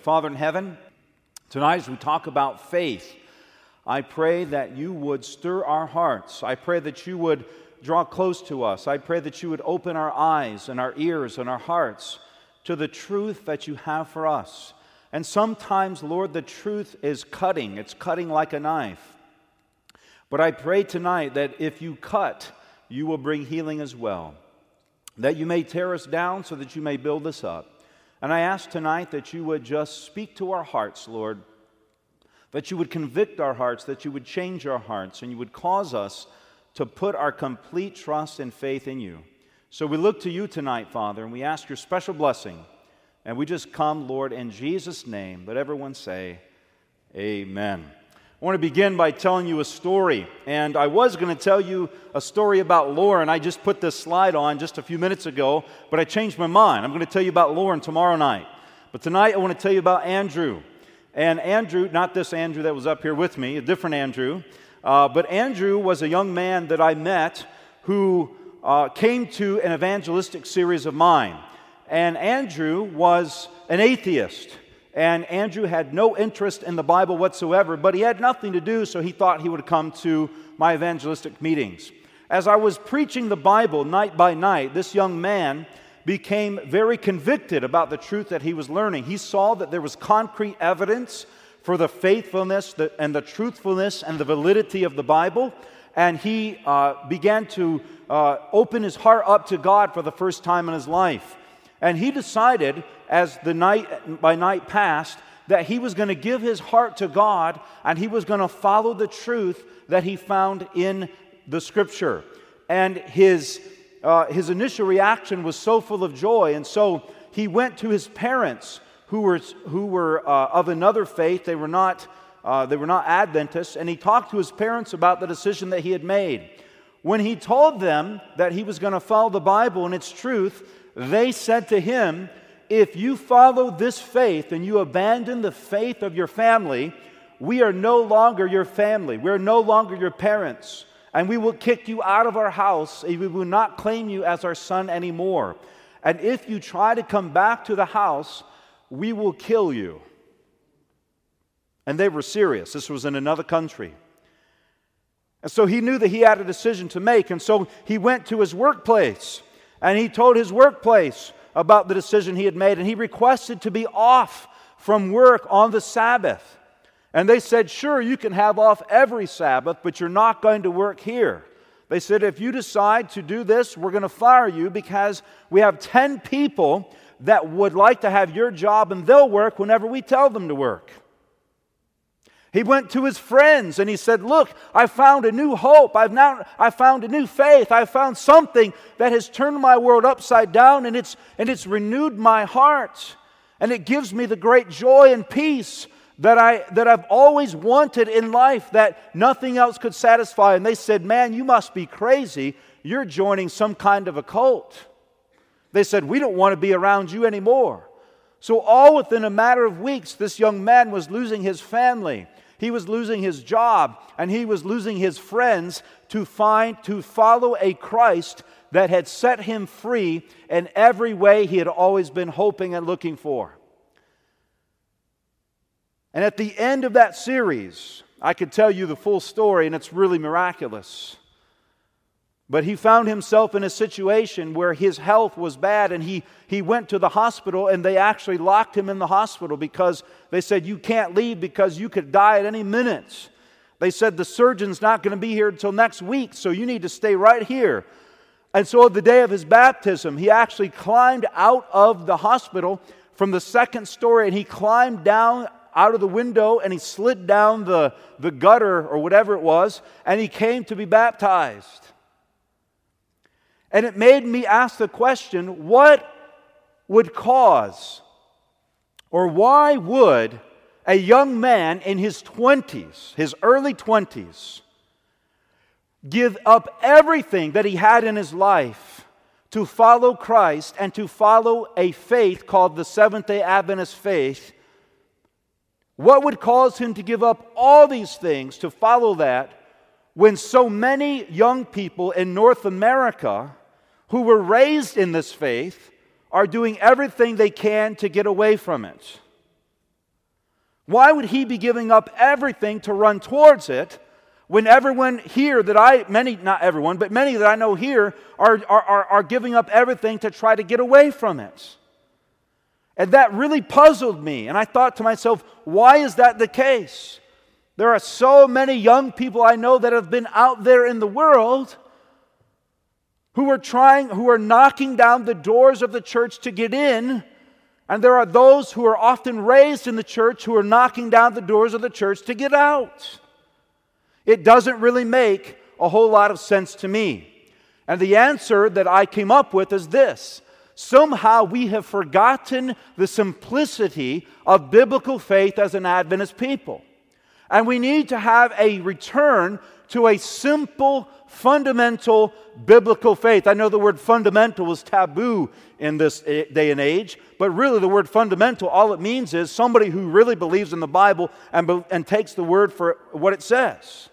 Father in heaven, tonight as we talk about faith, I pray that you would stir our hearts. I pray that you would draw close to us. I pray that you would open our eyes and our ears and our hearts to the truth that you have for us. And sometimes, Lord, the truth is cutting, it's cutting like a knife. But I pray tonight that if you cut, you will bring healing as well. That you may tear us down so that you may build us up. And I ask tonight that you would just speak to our hearts, Lord, that you would convict our hearts, that you would change our hearts, and you would cause us to put our complete trust and faith in you. So we look to you tonight, Father, and we ask your special blessing. And we just come, Lord, in Jesus' name. Let everyone say, Amen. I want to begin by telling you a story. And I was going to tell you a story about Lauren. I just put this slide on just a few minutes ago, but I changed my mind. I'm going to tell you about Lauren tomorrow night. But tonight I want to tell you about Andrew. And Andrew, not this Andrew that was up here with me, a different Andrew, uh, but Andrew was a young man that I met who uh, came to an evangelistic series of mine. And Andrew was an atheist and Andrew had no interest in the Bible whatsoever, but he had nothing to do, so he thought he would come to my evangelistic meetings. As I was preaching the Bible night by night, this young man became very convicted about the truth that he was learning. He saw that there was concrete evidence for the faithfulness and the truthfulness and the validity of the Bible, and he uh, began to uh, open his heart up to God for the first time in his life. And he decided, as the night by night passed, that he was going to give his heart to God and he was going to follow the truth that he found in the scripture. And his, uh, his initial reaction was so full of joy. And so he went to his parents, who were, who were uh, of another faith. They were, not, uh, they were not Adventists. And he talked to his parents about the decision that he had made. When he told them that he was going to follow the Bible and its truth, they said to him, If you follow this faith and you abandon the faith of your family, we are no longer your family. We're no longer your parents. And we will kick you out of our house. And we will not claim you as our son anymore. And if you try to come back to the house, we will kill you. And they were serious. This was in another country. And so he knew that he had a decision to make. And so he went to his workplace and he told his workplace about the decision he had made, and he requested to be off from work on the Sabbath. And they said, Sure, you can have off every Sabbath, but you're not going to work here. They said, If you decide to do this, we're going to fire you because we have 10 people that would like to have your job and they'll work whenever we tell them to work. He went to his friends and he said, Look, I found a new hope. I've now I found a new faith. I found something that has turned my world upside down and it's and it's renewed my heart. And it gives me the great joy and peace that I that I've always wanted in life that nothing else could satisfy. And they said, Man, you must be crazy. You're joining some kind of a cult. They said, We don't want to be around you anymore. So, all within a matter of weeks, this young man was losing his family. He was losing his job and he was losing his friends to find, to follow a Christ that had set him free in every way he had always been hoping and looking for. And at the end of that series, I could tell you the full story, and it's really miraculous. But he found himself in a situation where his health was bad, and he, he went to the hospital, and they actually locked him in the hospital because they said, You can't leave because you could die at any minute. They said, The surgeon's not going to be here until next week, so you need to stay right here. And so, the day of his baptism, he actually climbed out of the hospital from the second story, and he climbed down out of the window and he slid down the, the gutter or whatever it was, and he came to be baptized. And it made me ask the question what would cause, or why would a young man in his 20s, his early 20s, give up everything that he had in his life to follow Christ and to follow a faith called the Seventh day Adventist faith? What would cause him to give up all these things to follow that when so many young people in North America who were raised in this faith are doing everything they can to get away from it. Why would he be giving up everything to run towards it when everyone here that I, many, not everyone, but many that I know here are, are, are, are giving up everything to try to get away from it? And that really puzzled me. And I thought to myself, why is that the case? There are so many young people I know that have been out there in the world who are trying, who are knocking down the doors of the church to get in. And there are those who are often raised in the church who are knocking down the doors of the church to get out. It doesn't really make a whole lot of sense to me. And the answer that I came up with is this somehow we have forgotten the simplicity of biblical faith as an Adventist people. And we need to have a return to a simple, fundamental biblical faith. I know the word fundamental is taboo in this eh, day and age, but really the word fundamental, all it means is somebody who really believes in the Bible and, and takes the word for what it says.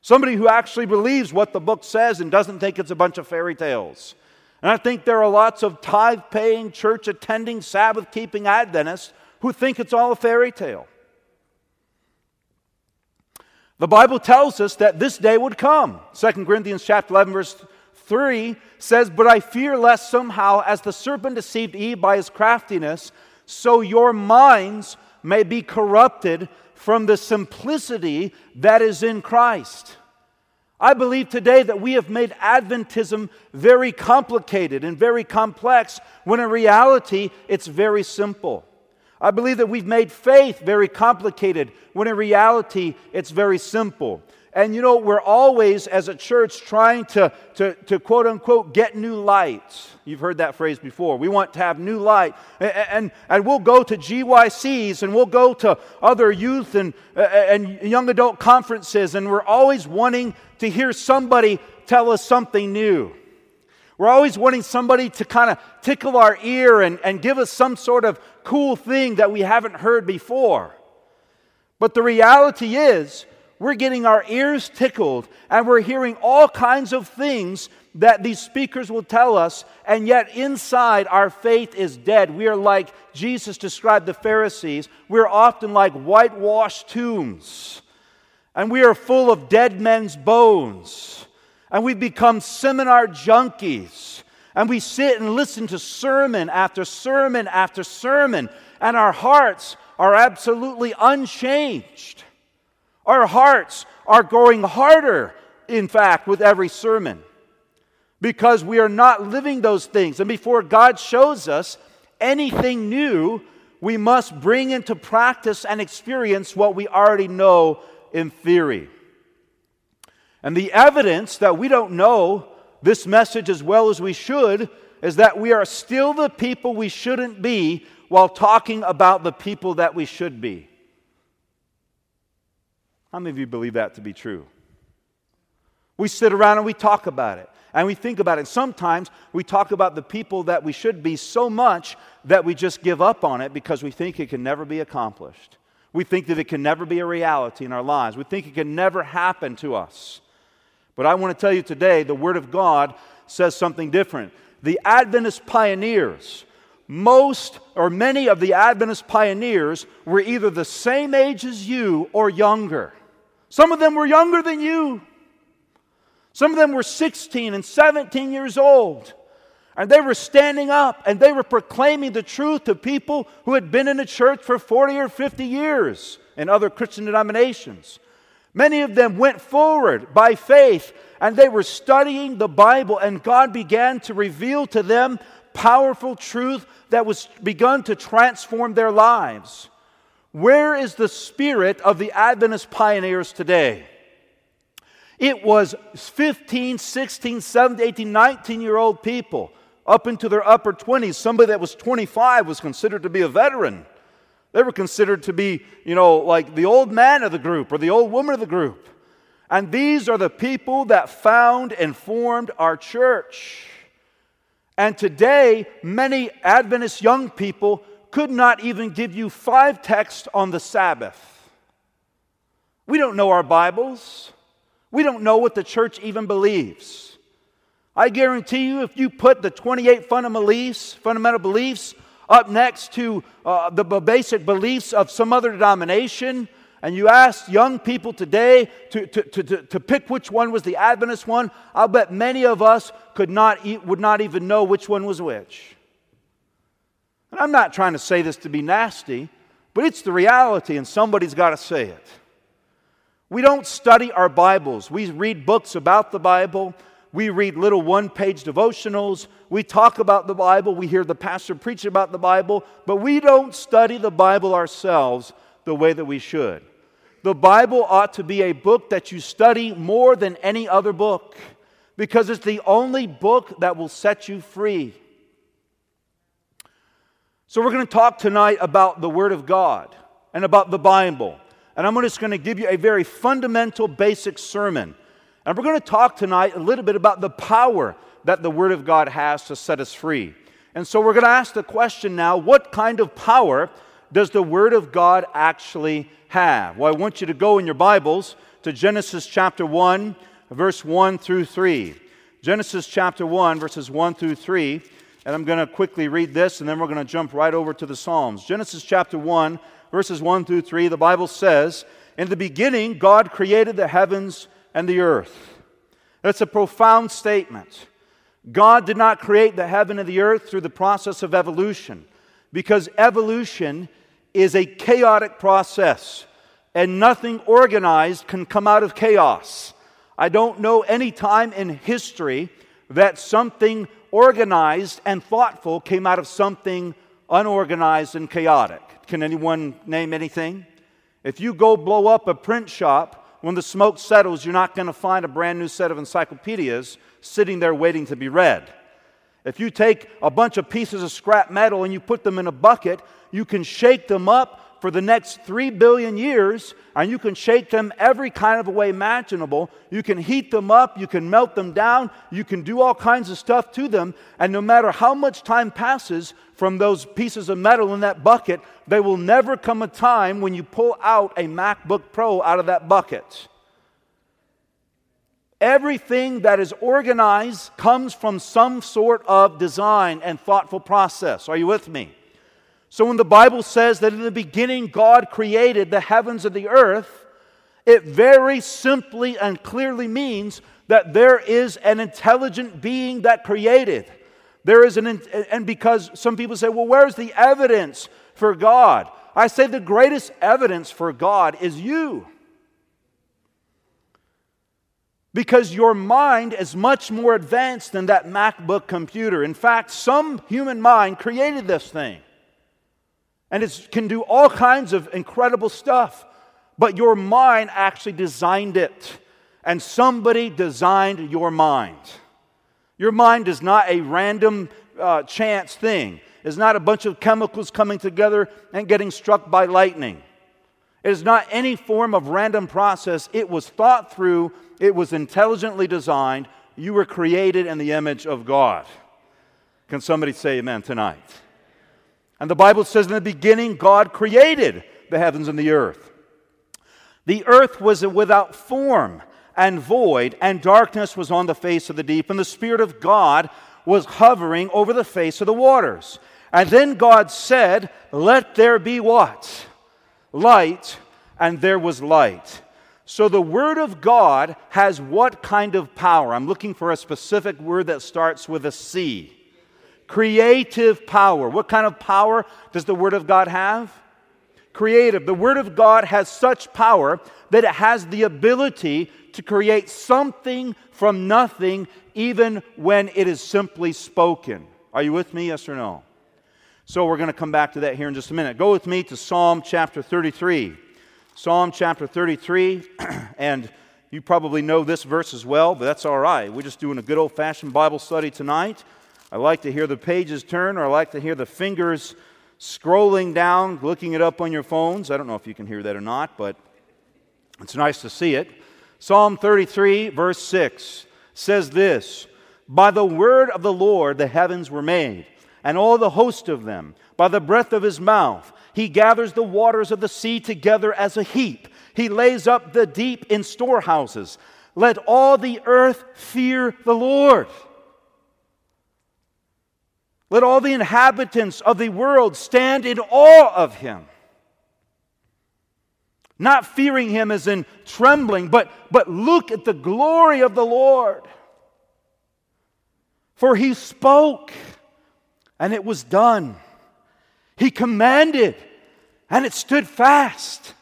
Somebody who actually believes what the book says and doesn't think it's a bunch of fairy tales. And I think there are lots of tithe paying, church attending, Sabbath keeping Adventists who think it's all a fairy tale. The Bible tells us that this day would come. 2 Corinthians chapter 11 verse 3 says, "But I fear lest somehow as the serpent deceived Eve by his craftiness, so your minds may be corrupted from the simplicity that is in Christ. I believe today that we have made Adventism very complicated and very complex when in reality it's very simple. I believe that we've made faith very complicated when in reality it's very simple. And you know, we're always, as a church, trying to, to, to quote unquote get new light. You've heard that phrase before. We want to have new light. And, and, and we'll go to GYCs and we'll go to other youth and, and young adult conferences, and we're always wanting to hear somebody tell us something new. We're always wanting somebody to kind of tickle our ear and, and give us some sort of cool thing that we haven't heard before. But the reality is, we're getting our ears tickled and we're hearing all kinds of things that these speakers will tell us, and yet inside our faith is dead. We are like Jesus described the Pharisees, we're often like whitewashed tombs, and we are full of dead men's bones, and we become seminar junkies. And we sit and listen to sermon after sermon after sermon, and our hearts are absolutely unchanged. Our hearts are growing harder, in fact, with every sermon because we are not living those things. And before God shows us anything new, we must bring into practice and experience what we already know in theory. And the evidence that we don't know this message as well as we should is that we are still the people we shouldn't be while talking about the people that we should be. How many of you believe that to be true? We sit around and we talk about it and we think about it. Sometimes we talk about the people that we should be so much that we just give up on it because we think it can never be accomplished. We think that it can never be a reality in our lives. We think it can never happen to us. But I want to tell you today the Word of God says something different. The Adventist pioneers, most or many of the Adventist pioneers were either the same age as you or younger. Some of them were younger than you. Some of them were 16 and 17 years old. And they were standing up and they were proclaiming the truth to people who had been in the church for 40 or 50 years in other Christian denominations. Many of them went forward by faith and they were studying the Bible, and God began to reveal to them powerful truth that was begun to transform their lives. Where is the spirit of the Adventist pioneers today? It was 15, 16, 17, 18, 19 year old people up into their upper 20s. Somebody that was 25 was considered to be a veteran. They were considered to be, you know, like the old man of the group or the old woman of the group. And these are the people that found and formed our church. And today, many Adventist young people could not even give you five texts on the Sabbath. We don't know our Bibles. We don't know what the church even believes. I guarantee you, if you put the 28 fundamental beliefs, fundamental beliefs up next to uh, the basic beliefs of some other denomination, and you ask young people today to, to, to, to, pick which one was the Adventist one, I'll bet many of us could not, would not even know which one was which. And I'm not trying to say this to be nasty, but it's the reality, and somebody's got to say it. We don't study our Bibles. We read books about the Bible. We read little one page devotionals. We talk about the Bible. We hear the pastor preach about the Bible, but we don't study the Bible ourselves the way that we should. The Bible ought to be a book that you study more than any other book because it's the only book that will set you free. So, we're going to talk tonight about the Word of God and about the Bible. And I'm just going to give you a very fundamental, basic sermon. And we're going to talk tonight a little bit about the power that the Word of God has to set us free. And so we're going to ask the question now what kind of power does the Word of God actually have? Well, I want you to go in your Bibles to Genesis chapter 1, verse 1 through 3. Genesis chapter 1, verses 1 through 3. And I'm going to quickly read this and then we're going to jump right over to the Psalms. Genesis chapter 1, verses 1 through 3, the Bible says, In the beginning, God created the heavens and the earth. That's a profound statement. God did not create the heaven and the earth through the process of evolution because evolution is a chaotic process and nothing organized can come out of chaos. I don't know any time in history that something organized and thoughtful came out of something unorganized and chaotic. Can anyone name anything? If you go blow up a print shop, when the smoke settles, you're not going to find a brand new set of encyclopedias sitting there waiting to be read. If you take a bunch of pieces of scrap metal and you put them in a bucket, you can shake them up for the next three billion years, and you can shake them every kind of way imaginable. You can heat them up, you can melt them down, you can do all kinds of stuff to them, and no matter how much time passes from those pieces of metal in that bucket, there will never come a time when you pull out a MacBook Pro out of that bucket. Everything that is organized comes from some sort of design and thoughtful process. Are you with me? So when the Bible says that in the beginning God created the heavens and the earth, it very simply and clearly means that there is an intelligent being that created. There is an, and because some people say, well, where's the evidence for God? I say the greatest evidence for God is you. Because your mind is much more advanced than that MacBook computer. In fact, some human mind created this thing and it can do all kinds of incredible stuff. But your mind actually designed it, and somebody designed your mind. Your mind is not a random uh, chance thing. It's not a bunch of chemicals coming together and getting struck by lightning. It is not any form of random process. It was thought through, it was intelligently designed. You were created in the image of God. Can somebody say amen tonight? And the Bible says in the beginning, God created the heavens and the earth. The earth was without form and void, and darkness was on the face of the deep, and the Spirit of God was hovering over the face of the waters. And then God said, Let there be what? Light, and there was light. So the Word of God has what kind of power? I'm looking for a specific word that starts with a C. Creative power. What kind of power does the Word of God have? Creative. The Word of God has such power that it has the ability to create something from nothing, even when it is simply spoken. Are you with me? Yes or no? So we're going to come back to that here in just a minute. Go with me to Psalm chapter 33. Psalm chapter 33, and you probably know this verse as well, but that's all right. We're just doing a good old fashioned Bible study tonight. I like to hear the pages turn, or I like to hear the fingers scrolling down, looking it up on your phones. I don't know if you can hear that or not, but it's nice to see it. Psalm 33, verse 6 says this By the word of the Lord the heavens were made, and all the host of them. By the breath of his mouth, he gathers the waters of the sea together as a heap. He lays up the deep in storehouses. Let all the earth fear the Lord. Let all the inhabitants of the world stand in awe of him. Not fearing him as in trembling, but, but look at the glory of the Lord. For he spoke, and it was done. He commanded, and it stood fast.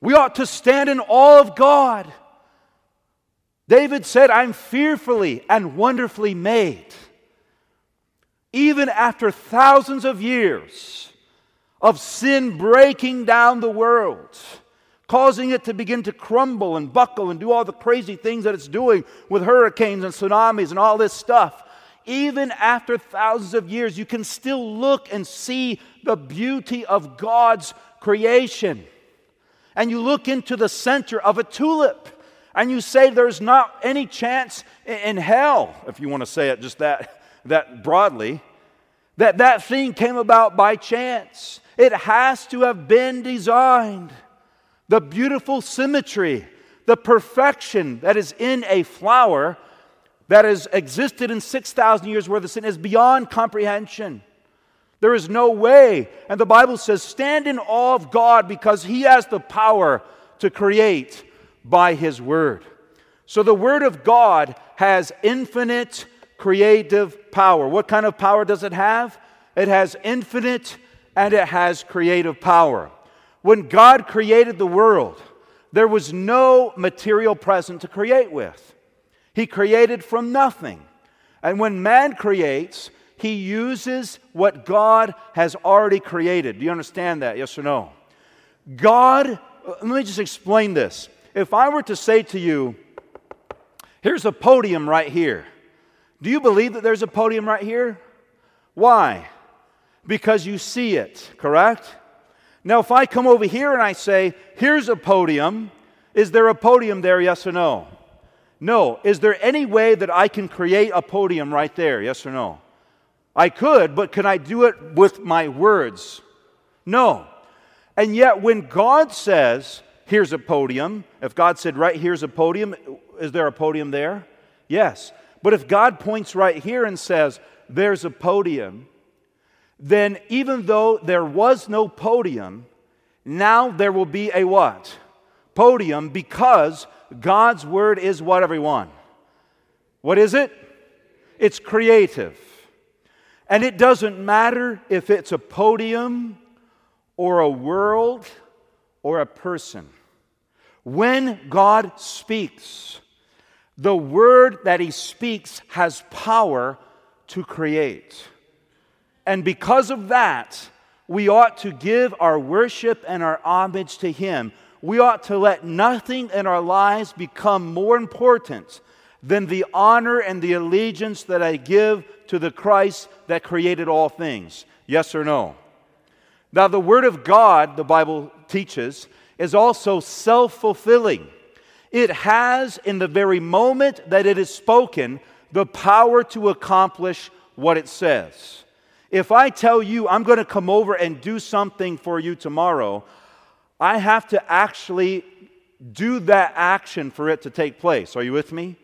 We ought to stand in awe of God. David said, I'm fearfully and wonderfully made. Even after thousands of years of sin breaking down the world, causing it to begin to crumble and buckle and do all the crazy things that it's doing with hurricanes and tsunamis and all this stuff. Even after thousands of years, you can still look and see the beauty of God's creation. And you look into the center of a tulip and you say there's not any chance in hell, if you want to say it just that, that broadly, that that thing came about by chance. It has to have been designed. The beautiful symmetry, the perfection that is in a flower that has existed in 6,000 years worth of sin is beyond comprehension. There is no way. And the Bible says, stand in awe of God because He has the power to create by His Word. So the Word of God has infinite creative power. What kind of power does it have? It has infinite and it has creative power. When God created the world, there was no material present to create with. He created from nothing. And when man creates, he uses what God has already created. Do you understand that? Yes or no? God, let me just explain this if I were to say to you, here's a podium right here, do you believe that there's a podium right here? Why? Because you see it, correct? Now, if I come over here and I say, here's a podium, is there a podium there, yes or no? No. Is there any way that I can create a podium right there, yes or no? I could, but can I do it with my words? No. And yet, when God says, here's a podium. If God said, right here's a podium, is there a podium there? Yes. But if God points right here and says, there's a podium, then even though there was no podium, now there will be a what? Podium because God's word is what, everyone? What is it? It's creative. And it doesn't matter if it's a podium or a world or a person. When God speaks, the word that he speaks has power to create. And because of that, we ought to give our worship and our homage to him. We ought to let nothing in our lives become more important than the honor and the allegiance that I give to the Christ that created all things. Yes or no? Now, the Word of God, the Bible teaches, is also self fulfilling. It has, in the very moment that it is spoken, the power to accomplish what it says. If I tell you I'm going to come over and do something for you tomorrow, I have to actually do that action for it to take place. Are you with me?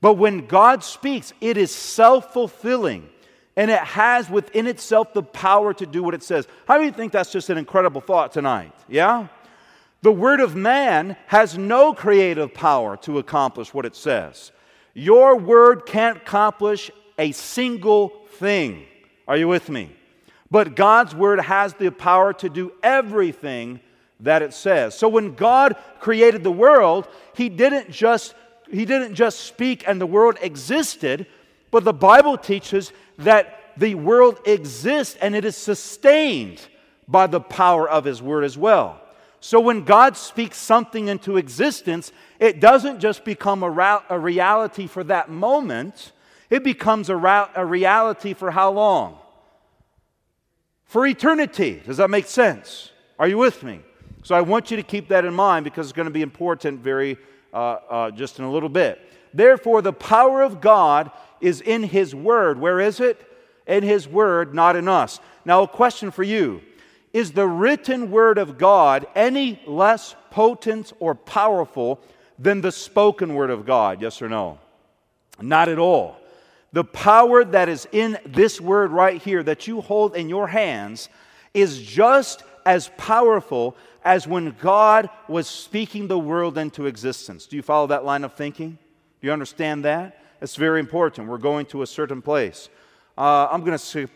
But when God speaks, it is self fulfilling and it has within itself the power to do what it says. How do you think that's just an incredible thought tonight? Yeah? The word of man has no creative power to accomplish what it says. Your word can't accomplish a single thing. Are you with me? But God's word has the power to do everything that it says. So when God created the world, he didn't just he didn't just speak and the world existed, but the Bible teaches that the world exists and it is sustained by the power of His Word as well. So when God speaks something into existence, it doesn't just become a, ra- a reality for that moment, it becomes a, ra- a reality for how long? For eternity. Does that make sense? Are you with me? So I want you to keep that in mind because it's going to be important very uh, uh, just in a little bit. Therefore, the power of God is in His Word. Where is it? In His Word, not in us. Now, a question for you Is the written Word of God any less potent or powerful than the spoken Word of God? Yes or no? Not at all. The power that is in this word right here that you hold in your hands is just as powerful as when God was speaking the world into existence. Do you follow that line of thinking? Do you understand that? It's very important. We're going to a certain place. Uh, I'm going to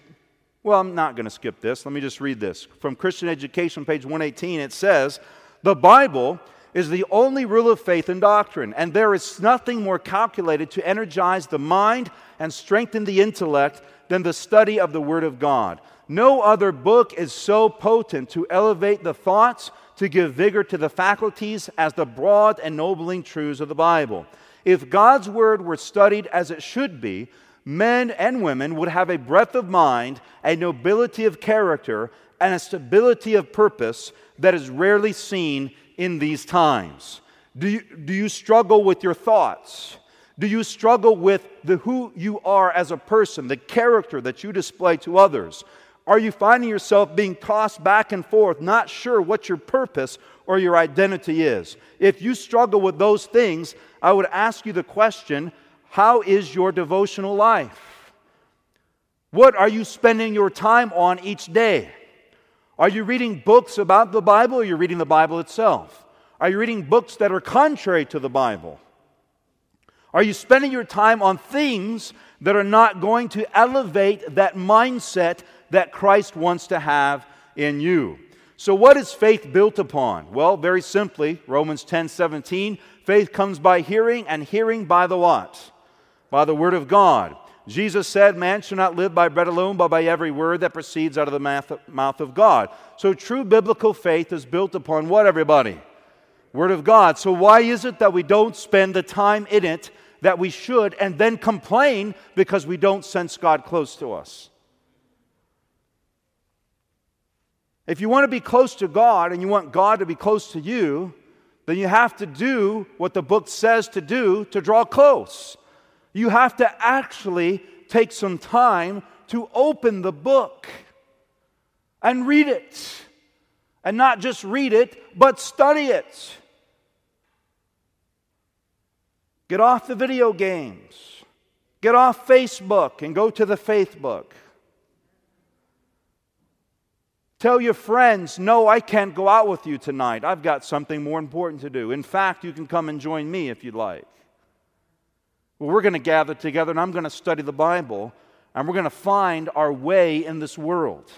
well, I'm not going to skip this. Let me just read this. From Christian Education, page 118, it says, The Bible is the only rule of faith and doctrine, and there is nothing more calculated to energize the mind and strengthen the intellect than the study of the Word of God. No other book is so potent to elevate the thoughts, to give vigor to the faculties, as the broad, ennobling truths of the Bible. If God's Word were studied as it should be, men and women would have a breadth of mind, a nobility of character, and a stability of purpose that is rarely seen in these times. Do you, do you struggle with your thoughts? Do you struggle with the who you are as a person, the character that you display to others? Are you finding yourself being tossed back and forth, not sure what your purpose or your identity is? If you struggle with those things, I would ask you the question how is your devotional life? What are you spending your time on each day? Are you reading books about the Bible or are you reading the Bible itself? Are you reading books that are contrary to the Bible? Are you spending your time on things that are not going to elevate that mindset that Christ wants to have in you. So, what is faith built upon? Well, very simply, Romans 10 17, faith comes by hearing, and hearing by the what? By the word of God. Jesus said, Man shall not live by bread alone, but by every word that proceeds out of the mouth of God. So, true biblical faith is built upon what, everybody? Word of God. So, why is it that we don't spend the time in it that we should and then complain because we don't sense God close to us? If you want to be close to God and you want God to be close to you, then you have to do what the book says to do to draw close. You have to actually take some time to open the book and read it. And not just read it, but study it. Get off the video games. Get off Facebook and go to the faith book. Tell your friends, no, I can't go out with you tonight. I've got something more important to do. In fact, you can come and join me if you'd like. Well, we're going to gather together and I'm going to study the Bible and we're going to find our way in this world.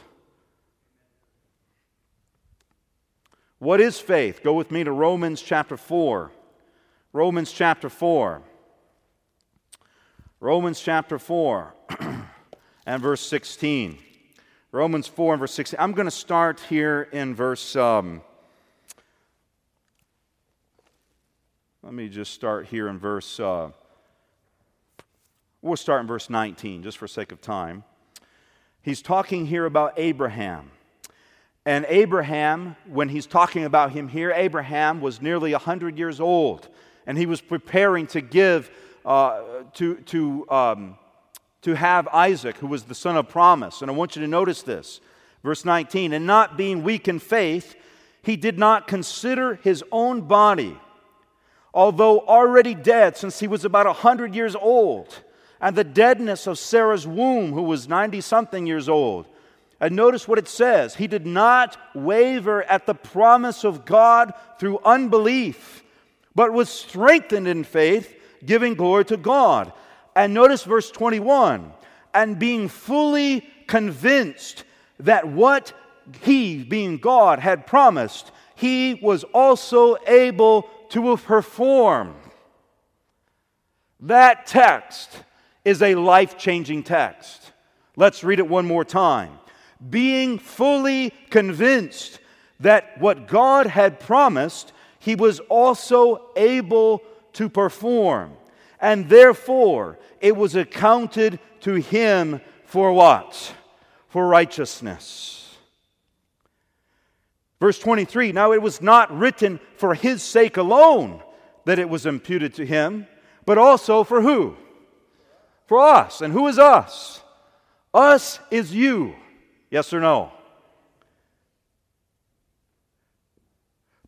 What is faith? Go with me to Romans chapter 4. Romans chapter 4. Romans chapter 4 and verse 16. Romans 4 and verse 16. I'm going to start here in verse. Um, let me just start here in verse. Uh, we'll start in verse 19, just for sake of time. He's talking here about Abraham. And Abraham, when he's talking about him here, Abraham was nearly 100 years old. And he was preparing to give, uh, to, to um, to have Isaac, who was the son of promise. And I want you to notice this. Verse 19, and not being weak in faith, he did not consider his own body, although already dead since he was about a 100 years old, and the deadness of Sarah's womb, who was 90 something years old. And notice what it says He did not waver at the promise of God through unbelief, but was strengthened in faith, giving glory to God and notice verse 21 and being fully convinced that what he, being God, had promised, he was also able to perform. That text is a life changing text. Let's read it one more time. Being fully convinced that what God had promised, he was also able to perform. And therefore, it was accounted to him for what? For righteousness. Verse 23 Now it was not written for his sake alone that it was imputed to him, but also for who? For us. And who is us? Us is you. Yes or no?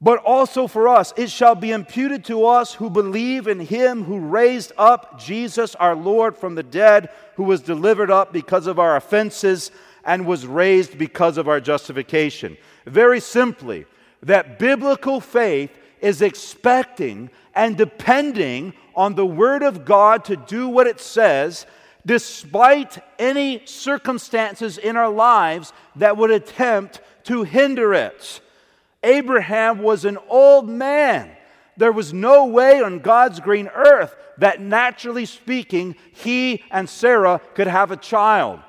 but also for us. It shall be imputed to us who believe in him who raised up Jesus our Lord from the dead, who was delivered up because of our offenses and was raised because of our justification. Very simply, that biblical faith is expecting and depending on the Word of God to do what it says, despite any circumstances in our lives that would attempt to hinder it. Abraham was an old man. There was no way on God's green earth that, naturally speaking, he and Sarah could have a child.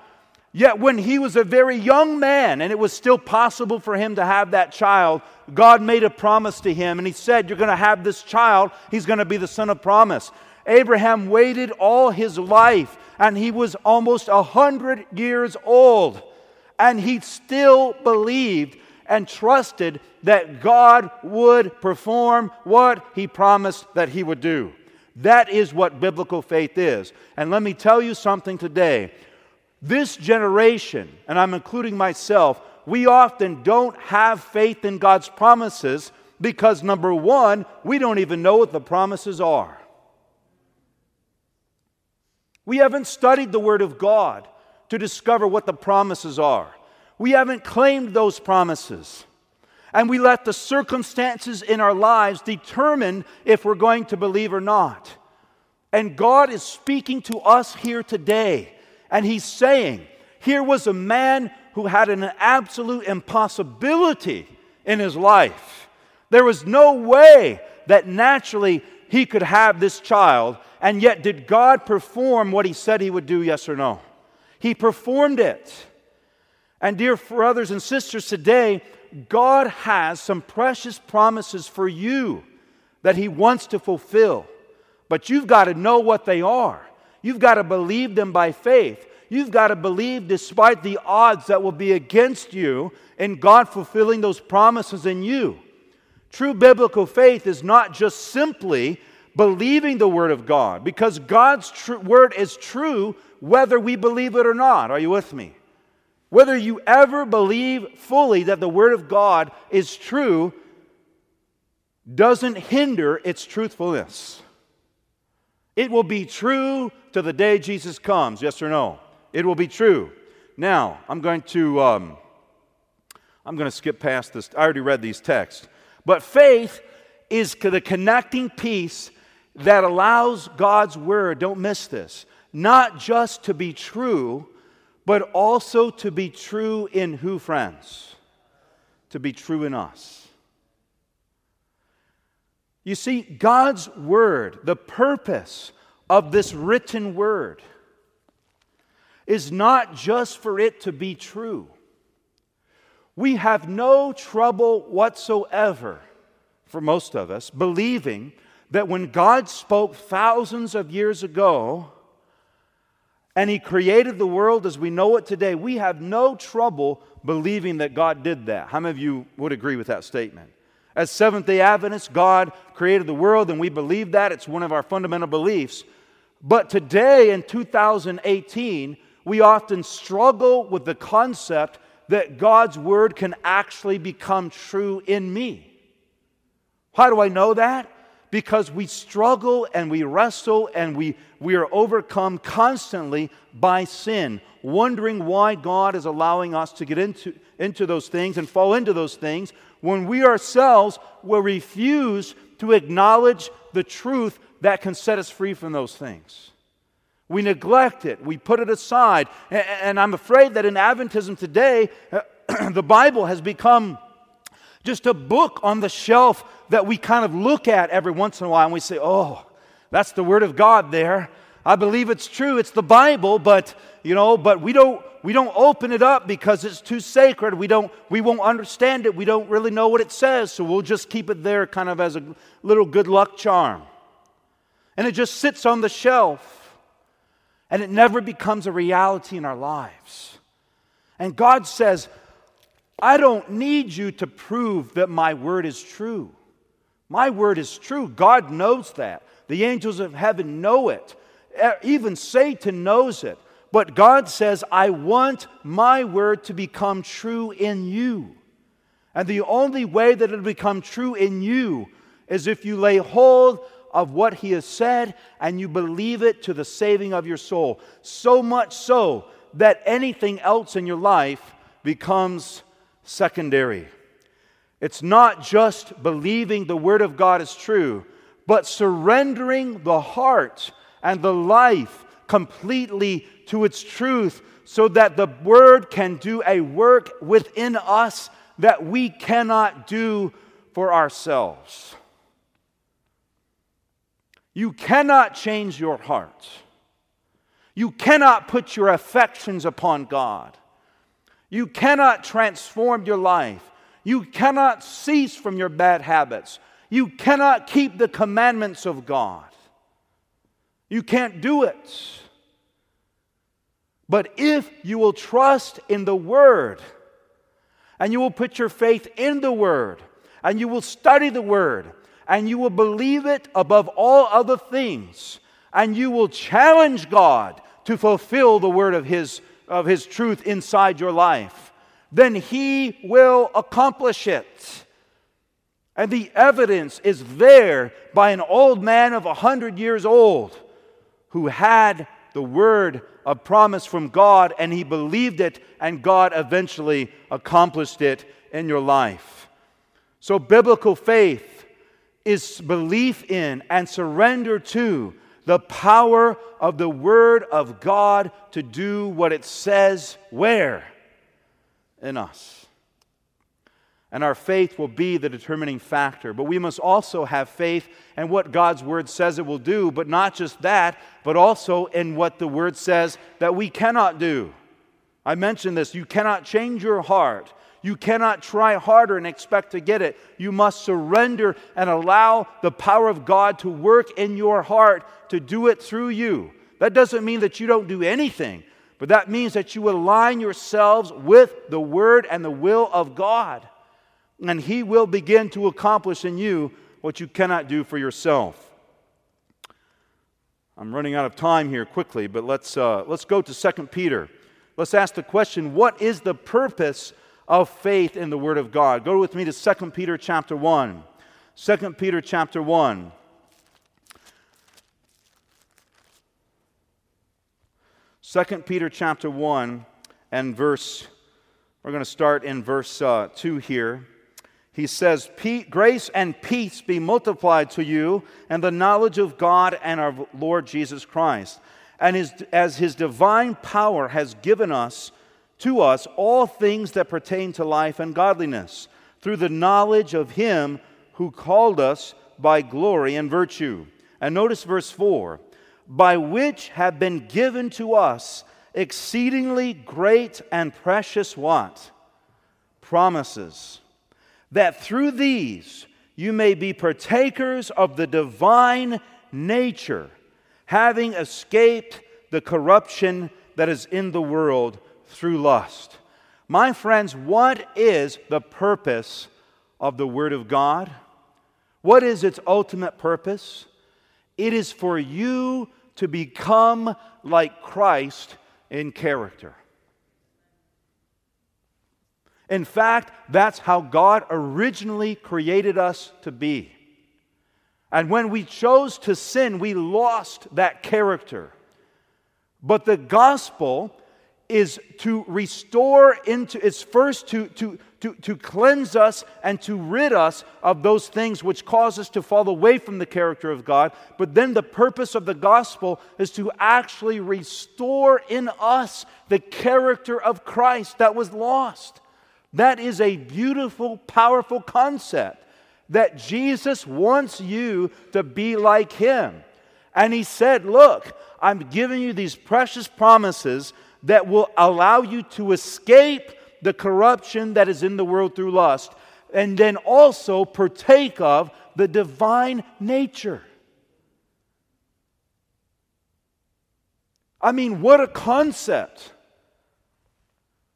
Yet, when he was a very young man and it was still possible for him to have that child, God made a promise to him and he said, You're going to have this child. He's going to be the son of promise. Abraham waited all his life and he was almost a hundred years old. And he still believed and trusted that God would perform what he promised that he would do. That is what biblical faith is. And let me tell you something today. This generation, and I'm including myself, we often don't have faith in God's promises because, number one, we don't even know what the promises are. We haven't studied the Word of God to discover what the promises are. We haven't claimed those promises. And we let the circumstances in our lives determine if we're going to believe or not. And God is speaking to us here today. And He's saying, here was a man who had an absolute impossibility in his life. There was no way that naturally he could have this child. And yet, did God perform what He said He would do, yes or no? He performed it. And, dear brothers and sisters, today, God has some precious promises for you that He wants to fulfill. But you've got to know what they are. You've got to believe them by faith. You've got to believe, despite the odds that will be against you, in God fulfilling those promises in you. True biblical faith is not just simply believing the Word of God, because God's tr- Word is true whether we believe it or not. Are you with me? Whether you ever believe fully that the Word of God is true doesn't hinder its truthfulness. It will be true to the day Jesus comes, yes or no? It will be true. Now, I'm going to um, I'm going to skip past this. I already read these texts. But faith is the connecting piece that allows God's word, don't miss this, not just to be true, but also to be true in who, friends? To be true in us. You see, God's Word, the purpose of this written Word, is not just for it to be true. We have no trouble whatsoever, for most of us, believing that when God spoke thousands of years ago, and He created the world as we know it today, we have no trouble believing that God did that. How many of you would agree with that statement? As Seventh day Adventists, God created the world, and we believe that. It's one of our fundamental beliefs. But today, in 2018, we often struggle with the concept that God's Word can actually become true in me. How do I know that? because we struggle and we wrestle and we, we are overcome constantly by sin, wondering why God is allowing us to get into, into those things and fall into those things when we ourselves will refuse to acknowledge the truth that can set us free from those things. We neglect it, we put it aside. And, I'm afraid that in Adventism today, uh, the Bible has become just a book on the shelf that we kind of look at every once in a while and we say, oh, that's the Word of God there. I believe it's true. It's the Bible, but you know, but we don't we don't open it up because it's too sacred. We don't we won't understand it. We don't really know what it says, so we'll just keep it there kind of as a little good luck charm. And it just sits on the shelf. And it never becomes a reality in our lives. And God says, I don't need you to prove that my word is true. My word is true. God knows that. The angels of heaven know it. Even Satan knows it. But God says, I want my word to become true in you. And the only way that it'll become true in you is if you lay hold of what he has said and you believe it to the saving of your soul. So much so that anything else in your life becomes secondary. It's not just believing the Word of God is true, but surrendering the heart and the life completely to its truth so that the Word can do a work within us that we cannot do for ourselves. You cannot change your heart. You cannot put your affections upon God. You cannot transform your life. You cannot cease from your bad habits. You cannot keep the commandments of God. You can't do it. But if you will trust in the Word, and you will put your faith in the Word, and you will study the Word, and you will believe it above all other things, and you will challenge God to fulfill the word of His, of his truth inside your life, then He will accomplish it. And the evidence is there by an old man of a hundred years old who had the word of promise from God and he believed it, and God eventually accomplished it in your life. So, biblical faith is belief in and surrender to the power of the Word of God to do what it says where? In us. And our faith will be the determining factor. But we must also have faith in what God's Word says it will do, but not just that, but also in what the Word says that we cannot do. I mentioned this. You cannot change your heart. You cannot try harder and expect to get it. You must surrender and allow the power of God to work in your heart to do it through you. That doesn't mean that you don't do anything, but that means that you align yourselves with the Word and the will of God. And He will begin to accomplish in you what you cannot do for yourself. I'm running out of time here quickly, but let's, uh, let's go to 2 Peter. Let's ask the question what is the purpose of faith in the Word of God. Go with me to 2 Peter chapter 1. 2 Peter chapter 1. Second Peter chapter 1 and verse, we're going to start in verse uh, 2 here. He says, Grace and peace be multiplied to you and the knowledge of God and our Lord Jesus Christ. And his, as his divine power has given us to us all things that pertain to life and godliness through the knowledge of him who called us by glory and virtue. And notice verse 4 by which have been given to us exceedingly great and precious what? Promises. That through these you may be partakers of the divine nature, having escaped the corruption that is in the world through lust. My friends, what is the purpose of the Word of God? What is its ultimate purpose? It is for you to become like Christ in character. In fact, that's how God originally created us to be. And when we chose to sin, we lost that character. But the gospel is to restore into, is first to, to, to, to cleanse us and to rid us of those things which cause us to fall away from the character of God. But then the purpose of the gospel is to actually restore in us the character of Christ that was lost. That is a beautiful, powerful concept that Jesus wants you to be like him. And he said, Look, I'm giving you these precious promises that will allow you to escape the corruption that is in the world through lust, and then also partake of the divine nature. I mean, what a concept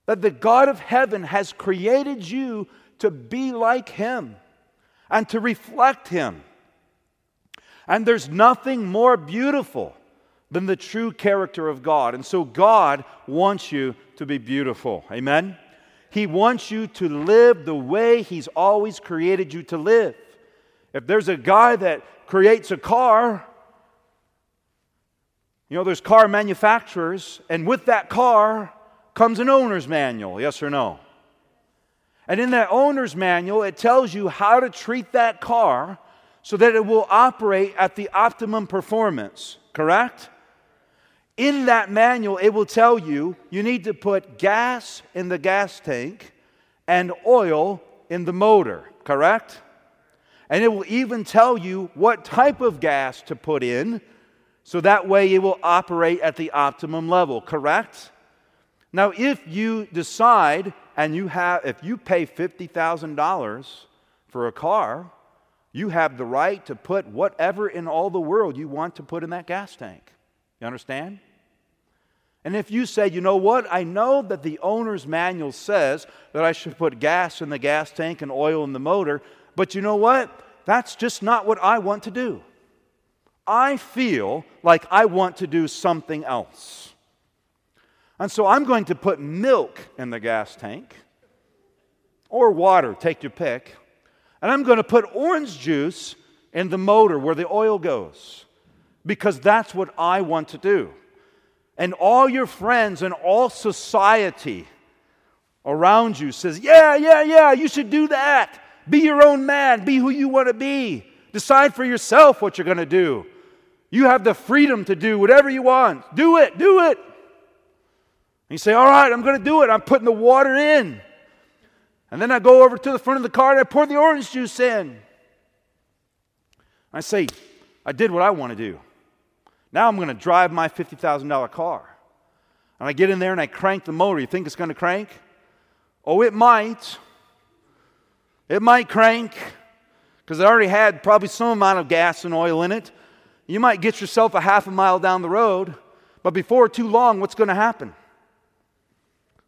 that the God of heaven has created you to be like Him and to reflect Him. And there's nothing more beautiful than the true character of God. And so God wants you to be beautiful. Amen? He wants you to live the way He's always created you to live. If there's a guy that creates a car, you know, there's car manufacturers, and with that car comes an owner's manual, yes or no? And in that owner's manual, it tells you how to treat that car so that it will operate at the optimum performance, correct? In that manual, it will tell you you need to put gas in the gas tank and oil in the motor, correct? And it will even tell you what type of gas to put in so that way it will operate at the optimum level, correct? Now, if you decide and you have, if you pay $50,000 for a car, you have the right to put whatever in all the world you want to put in that gas tank. You understand? And if you say, you know what, I know that the owner's manual says that I should put gas in the gas tank and oil in the motor, but you know what? That's just not what I want to do. I feel like I want to do something else. And so I'm going to put milk in the gas tank or water, take your pick. And I'm going to put orange juice in the motor where the oil goes because that's what I want to do. And all your friends and all society around you says, Yeah, yeah, yeah, you should do that. Be your own man, be who you want to be. Decide for yourself what you're going to do. You have the freedom to do whatever you want. Do it, do it. And you say, All right, I'm going to do it. I'm putting the water in. And then I go over to the front of the car and I pour the orange juice in. I say, I did what I want to do. Now I'm going to drive my $50,000 car. And I get in there and I crank the motor. You think it's going to crank? Oh, it might. It might crank because it already had probably some amount of gas and oil in it. You might get yourself a half a mile down the road, but before too long, what's going to happen?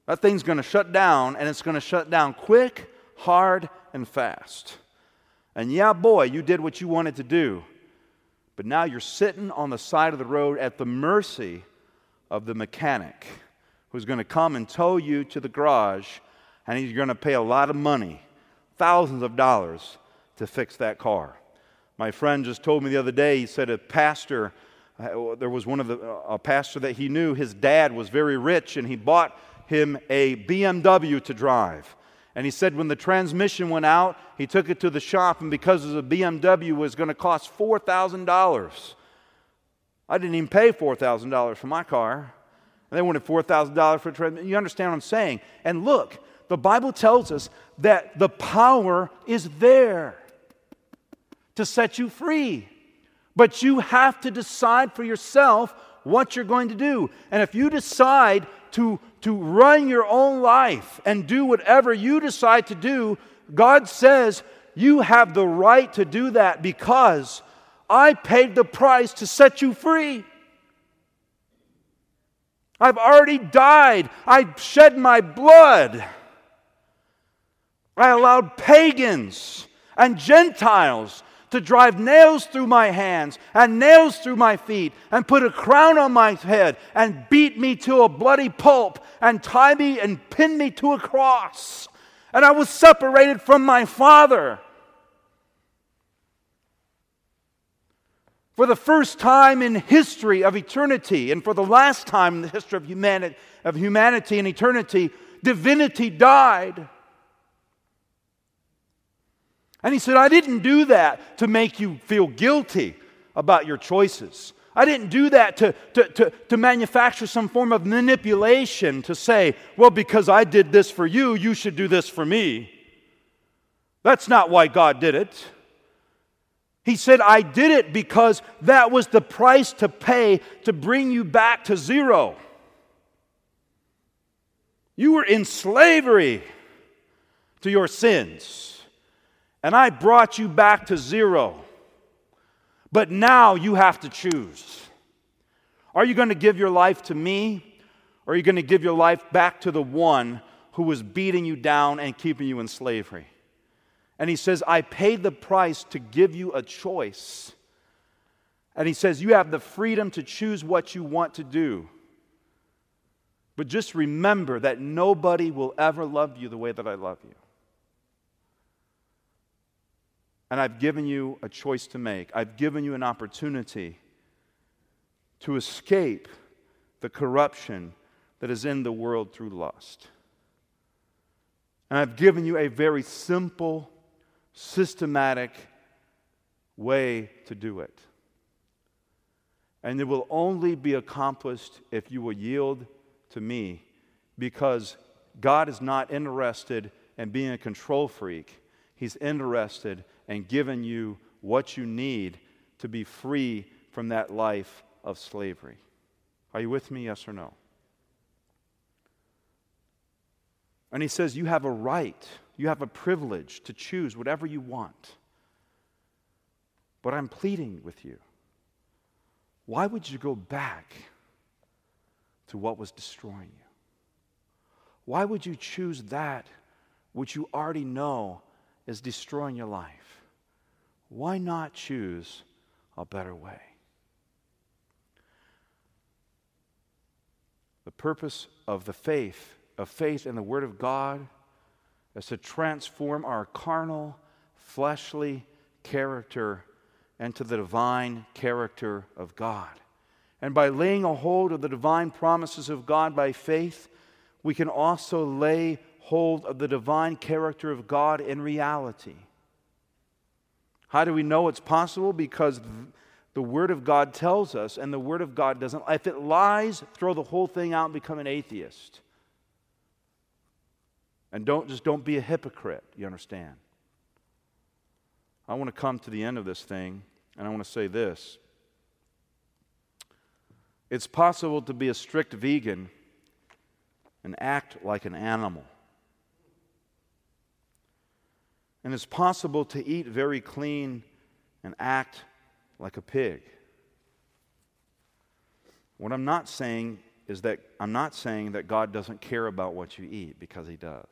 That thing's going to shut down, and it's going to shut down quick, hard, and fast. And yeah, boy, you did what you wanted to do, but now you're sitting on the side of the road at the mercy of the mechanic who's going to come and tow you to the garage, and he's going to pay a lot of money, thousands of dollars, to fix that car. My friend just told me the other day, he said a pastor, uh, there was one of the, a pastor that he knew, his dad was very rich and he bought him a BMW to drive. And he said when the transmission went out, he took it to the shop, and because of the BMW was going to cost $4,000, I didn't even pay $4,000 for my car. And They wanted $4,000 for a transmission. You understand what I'm saying? And look, the Bible tells us that the power is there to set you free. But you have to decide for yourself what you're going to do. And if you decide to, to run your own life and do whatever you decide to do, God says you have the right to do that because I paid the price to set you free. I've already died. I shed my blood. I allowed pagans and Gentiles to drive nails through my hands and nails through my feet and put a crown on my head and beat me to a bloody pulp and tie me and pin me to a cross. And I was separated from my Father. For the first time in history of eternity, and for the last time in the history of humanity, of humanity and eternity, divinity died. And he said, I didn't do that to make you feel guilty about your choices. I didn't do that to, to, to, to, manufacture some form of manipulation to say, well, because I did this for you, you should do this for me. That's not why God did it. He said, I did it because that was the price to pay to bring you back to zero. You were in slavery to your sins and I brought you back to zero. But now you have to choose. Are you going to give your life to me, or are you going to give your life back to the one who was beating you down and keeping you in slavery? And he says, I paid the price to give you a choice. And he says, You have the freedom to choose what you want to do. But just remember that nobody will ever love you the way that I love you. And I've given you a choice to make. I've given you an opportunity to escape the corruption that is in the world through lust. And I've given you a very simple, systematic way to do it. And it will only be accomplished if you will yield to me because God is not interested in being a control freak. He's interested in given you what you need to be free from that life of slavery. Are you with me, yes or no? And he says, You have a right, you have a privilege to choose whatever you want. But I'm pleading with you. Why would you go back to what was destroying you? Why would you choose that which you already know is destroying your life? Why not choose a better way? The purpose of the faith, of faith in the Word of God, is to transform our carnal, fleshly character into the divine character of God. And by laying a hold of the divine promises of God by faith, we can also lay hold of the divine character of God in reality. How do we know it's possible? Because the Word of God tells us, and the Word of God doesn't. If it lies, throw the whole thing out and become an atheist. And don't just don't be a hypocrite, you understand? I want to come to the end of this thing, and I want to say this. It's possible to be a strict vegan and act like an animal. And it's possible to eat very clean and act like a pig. What I'm not saying is that I'm not saying that God doesn't care about what you eat because He does.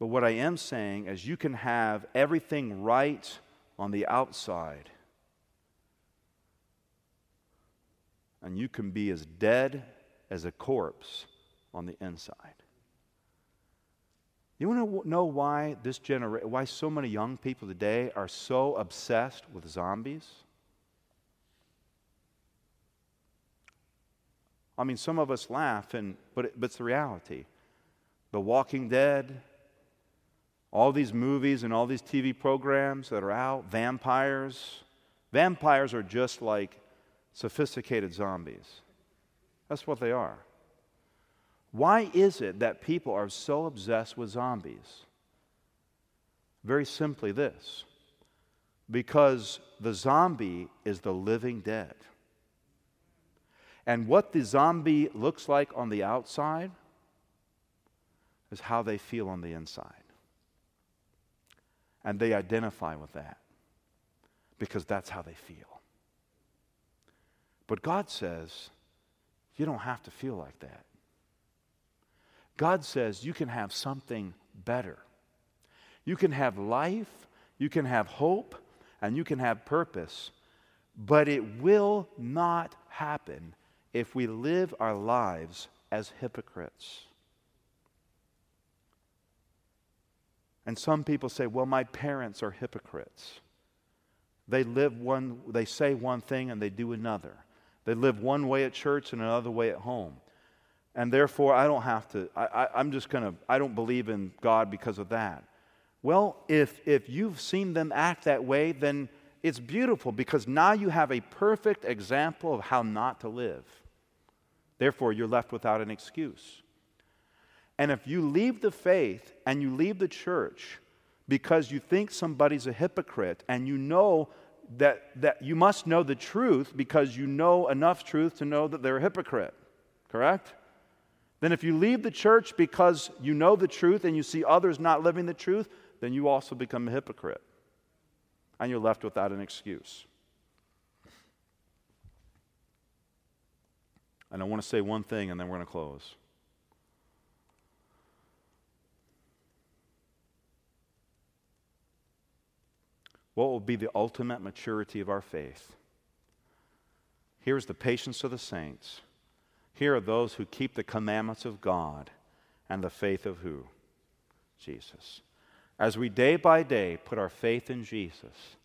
But what I am saying is you can have everything right on the outside and you can be as dead as a corpse on the inside. You want to know why this generation, why so many young people today are so obsessed with zombies? I mean, some of us laugh, and, but, it, but it's the reality. The Walking Dead, all these movies and all these TV programs that are out, vampires. Vampires are just like sophisticated zombies. That's what they are. Why is it that people are so obsessed with zombies? Very simply, this because the zombie is the living dead. And what the zombie looks like on the outside is how they feel on the inside. And they identify with that because that's how they feel. But God says, you don't have to feel like that. God says you can have something better. You can have life, you can have hope, and you can have purpose, but it will not happen if we live our lives as hypocrites. And some people say, well, my parents are hypocrites. They live one, they say one thing and they do another. They live one way at church and another way at home. And therefore, I don't have to, I, am just going to, I don't believe in God because of that. Well, if, if you've seen them act that way, then it's beautiful because now you have a perfect example of how not to live. Therefore, you're left without an excuse. And if you leave the faith and you leave the church because you think somebody's a hypocrite and you know that, that you must know the truth because you know enough truth to know that they're a hypocrite, correct? Then if you leave the church because you know the truth and you see others not living the truth, then you also become a hypocrite. And you're left without an excuse. And I want to say one thing and then we're going to close. What will be the ultimate maturity of our faith? Here's the patience of the saints. Here are those who keep the commandments of God and the faith of who? Jesus. As we day by day put our faith in Jesus,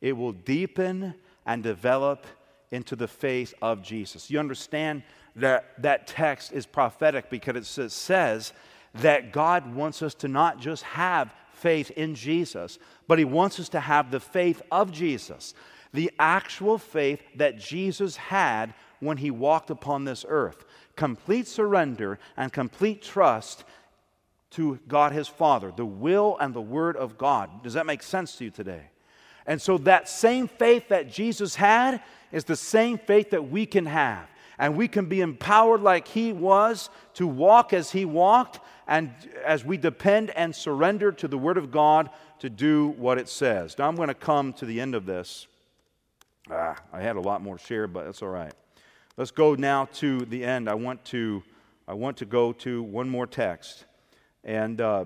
it will deepen and develop into the faith of Jesus. You understand that that text is prophetic because it says that God wants us to not just have faith in Jesus, but He wants us to have the faith of Jesus, the actual faith that Jesus had when He walked upon this earth. Complete surrender and complete trust to God His Father, the will and the Word of God. Does that make sense to you today? And so, that same faith that Jesus had is the same faith that we can have. And we can be empowered like He was to walk as He walked, and as we depend and surrender to the Word of God to do what it says. Now, I'm going to come to the end of this. Ah, I had a lot more to share, but that's all right. Let's go now to the end. I want to, I want to go to one more text. And uh,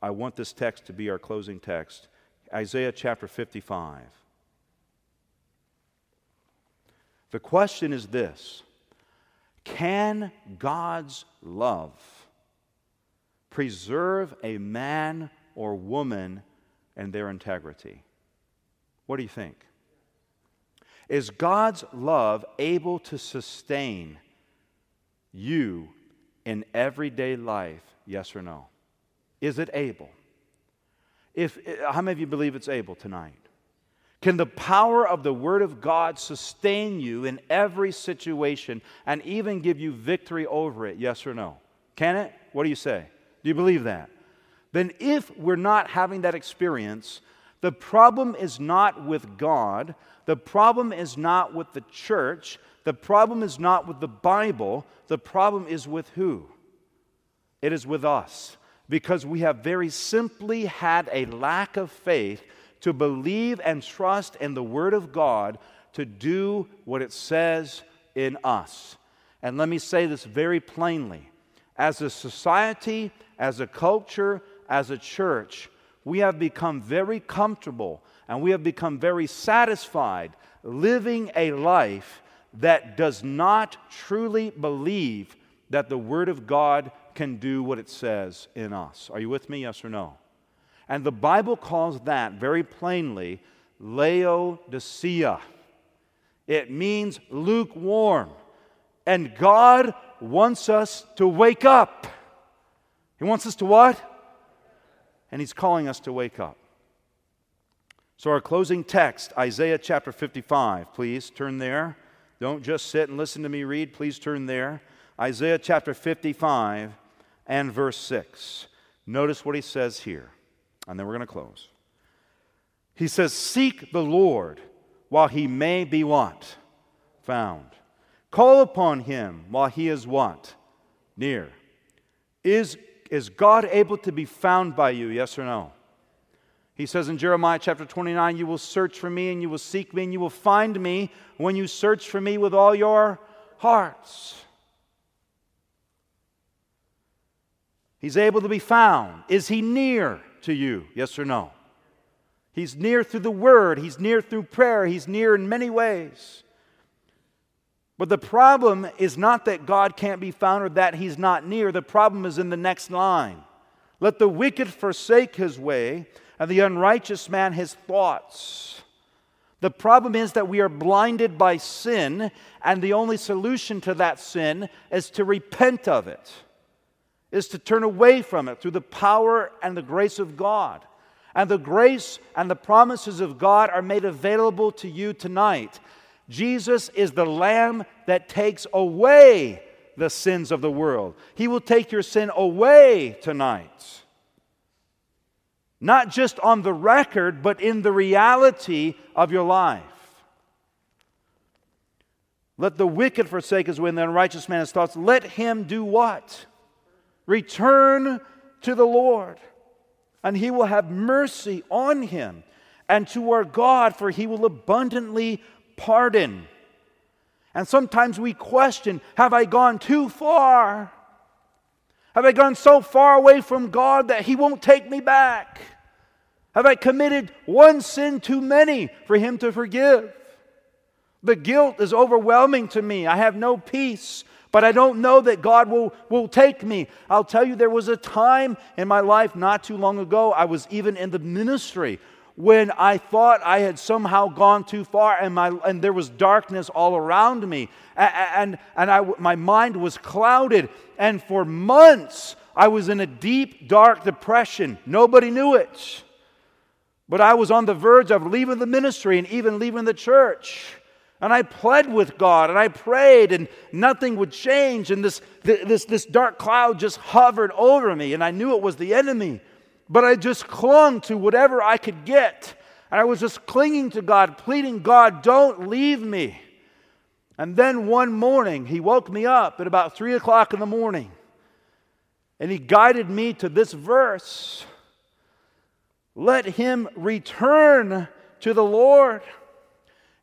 I want this text to be our closing text Isaiah chapter 55. The question is this Can God's love preserve a man or woman and their integrity? What do you think? Is God's love able to sustain you in everyday life? Yes or no? Is it able? If, how many of you believe it's able tonight? Can the power of the Word of God sustain you in every situation and even give you victory over it? Yes or no? Can it? What do you say? Do you believe that? Then, if we're not having that experience, the problem is not with God, the problem is not with the church, the problem is not with the Bible, the problem is with who? It is with us. Because we have very simply had a lack of faith to believe and trust in the Word of God to do what it says in us. And let me say this very plainly as a society, as a culture, as a church, we have become very comfortable and we have become very satisfied living a life that does not truly believe that the Word of God can do what it says in us. Are you with me? Yes or no? And the Bible calls that very plainly Laodicea. It means lukewarm. And God wants us to wake up. He wants us to what? And He's calling us to wake up. So, our closing text, Isaiah chapter 55, please turn there. Don't just sit and listen to me read, please turn there. Isaiah chapter 55 and verse 6. Notice what he says here, and then we're going to close. He says, Seek the Lord while he may be what? Found. Call upon him while he is what? Near. Is, is God able to be found by you? Yes or no? He says in Jeremiah chapter 29, You will search for me and you will seek me and you will find me when you search for me with all your hearts. He's able to be found. Is he near to you? Yes or no? He's near through the word, he's near through prayer, he's near in many ways. But the problem is not that God can't be found or that he's not near. The problem is in the next line. Let the wicked forsake his way, and the unrighteous man his thoughts. The problem is that we are blinded by sin, and the only solution to that sin is to repent of it is to turn away from it through the power and the grace of God. And the grace and the promises of God are made available to you tonight. Jesus is the Lamb that takes away the sins of the world. He will take your sin away tonight. Not just on the record, but in the reality of your life. Let the wicked forsake his way, and the unrighteous man his thoughts. Let him do what? Return to the Lord, and he will have mercy on him, and to our God, for he will abundantly pardon. And sometimes we question have I gone too far? Have I gone so far away from God that he won't take me back? Have I committed one sin too many for him to forgive? The guilt is overwhelming to me. I have no peace, but I don't know that God will, will take me. I'll tell you, there was a time in my life not too long ago, I was even in the ministry when I thought I had somehow gone too far and, my, and there was darkness all around me. And, and, and I, my mind was clouded. And for months, I was in a deep, dark depression. Nobody knew it. But I was on the verge of leaving the ministry and even leaving the church. And I pled with God and I prayed, and nothing would change. And this, this, this dark cloud just hovered over me, and I knew it was the enemy. But I just clung to whatever I could get. And I was just clinging to God, pleading, God, don't leave me. And then one morning, He woke me up at about three o'clock in the morning, and He guided me to this verse Let him return to the Lord.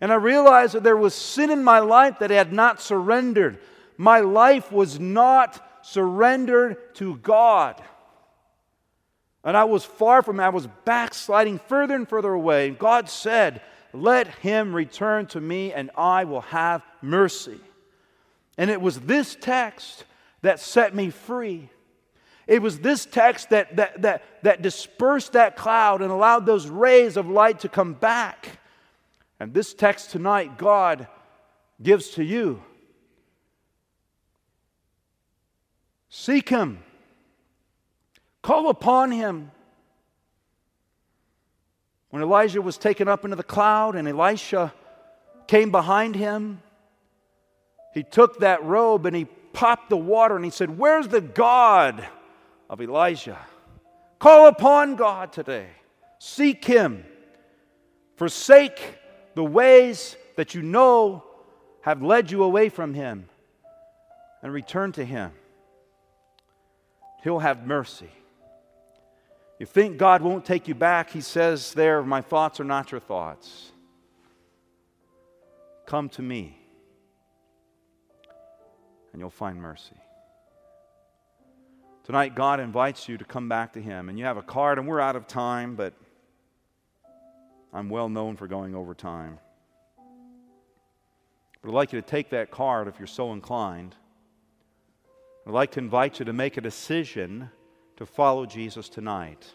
And I realized that there was sin in my life that I had not surrendered. My life was not surrendered to God. And I was far from, I was backsliding further and further away. And God said, Let him return to me, and I will have mercy. And it was this text that set me free. It was this text that, that, that, that dispersed that cloud and allowed those rays of light to come back. And this text tonight, God gives to you. Seek Him, call upon Him. When Elijah was taken up into the cloud and Elisha came behind him, he took that robe and he popped the water and he said, Where's the God of Elijah? Call upon God today. Seek Him. Forsake the ways that you know have led you away from Him and return to Him. He'll have mercy. You think God won't take you back? He says there, My thoughts are not your thoughts. Come to me, and you'll find mercy. Tonight, God invites you to come back to Him, and you have a card, and we're out of time, but I'm well known for going over time. But I'd like you to take that card if you're so inclined. I'd like to invite you to make a decision to follow Jesus tonight.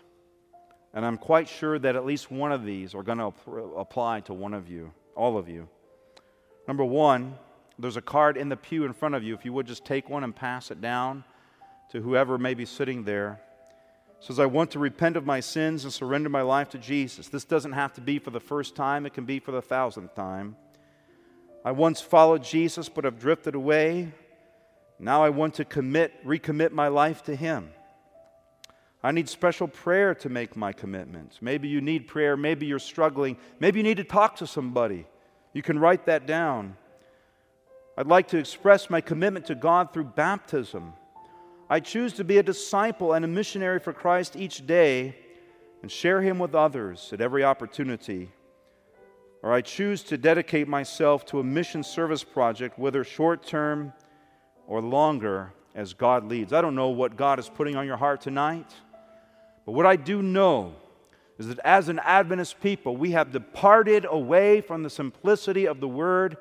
And I'm quite sure that at least one of these are going to apply to one of you, all of you. Number one, there's a card in the pew in front of you. If you would just take one and pass it down to whoever may be sitting there says, I want to repent of my sins and surrender my life to Jesus. This doesn't have to be for the first time, it can be for the thousandth time. I once followed Jesus but have drifted away. Now I want to commit, recommit my life to Him. I need special prayer to make my commitment. Maybe you need prayer. Maybe you're struggling. Maybe you need to talk to somebody. You can write that down. I'd like to express my commitment to God through baptism. I choose to be a disciple and a missionary for Christ each day and share Him with others at every opportunity. Or I choose to dedicate myself to a mission service project, whether short term or longer, as God leads. I don't know what God is putting on your heart tonight, but what I do know is that as an Adventist people, we have departed away from the simplicity of the Word,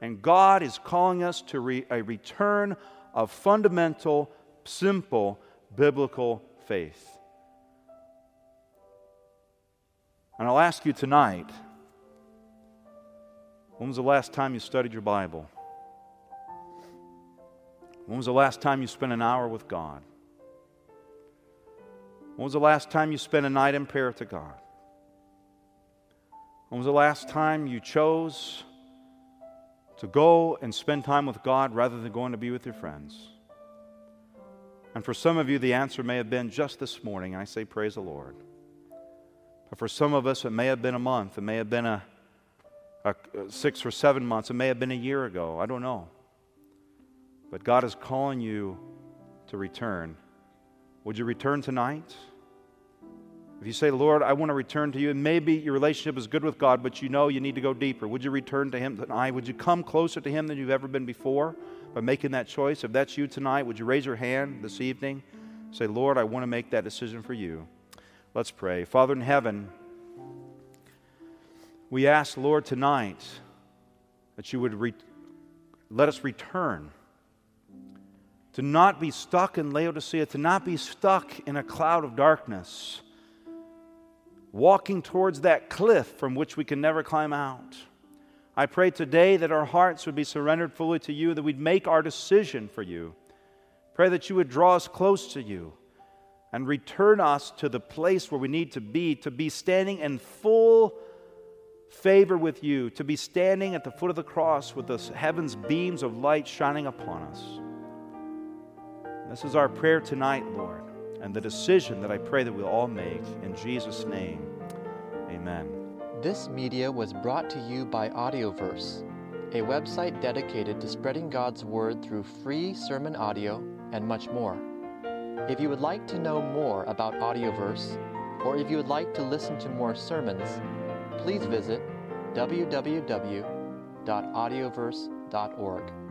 and God is calling us to re- a return of fundamental simple biblical faith. And I'll ask you tonight when was the last time you studied your Bible? When was the last time you spent an hour with God? When was the last time you spent a night in prayer to God? When was the last time you chose to go and spend time with God rather than going to be with your friends? And for some of you, the answer may have been just this morning. I say, Praise the Lord. But for some of us, it may have been a month. It may have been a, a, a six or seven months. It may have been a year ago. I don't know. But God is calling you to return. Would you return tonight? If you say, Lord, I want to return to you, and maybe your relationship is good with God, but you know you need to go deeper, would you return to Him tonight? Would you come closer to Him than you've ever been before? by making that choice. If that's you tonight, would you raise your hand this evening? Say, Lord, I want to make that decision for you. Let's pray. Father in heaven, we ask, Lord, tonight, that you would re- let us return. To not be stuck in Laodicea, to not be stuck in a cloud of darkness, walking towards that cliff from which we can never climb out. I pray today that our hearts would be surrendered fully to you, that we'd make our decision for you. Pray that you would draw us close to you and return us to the place where we need to be, to be standing in full favor with you, to be standing at the foot of the cross with the heaven's beams of light shining upon us. This is our prayer tonight, Lord, and the decision that I pray that we'll all make. In Jesus' name, amen. This media was brought to you by Audioverse, a website dedicated to spreading God's Word through free sermon audio and much more. If you would like to know more about Audioverse, or if you would like to listen to more sermons, please visit www.audioverse.org.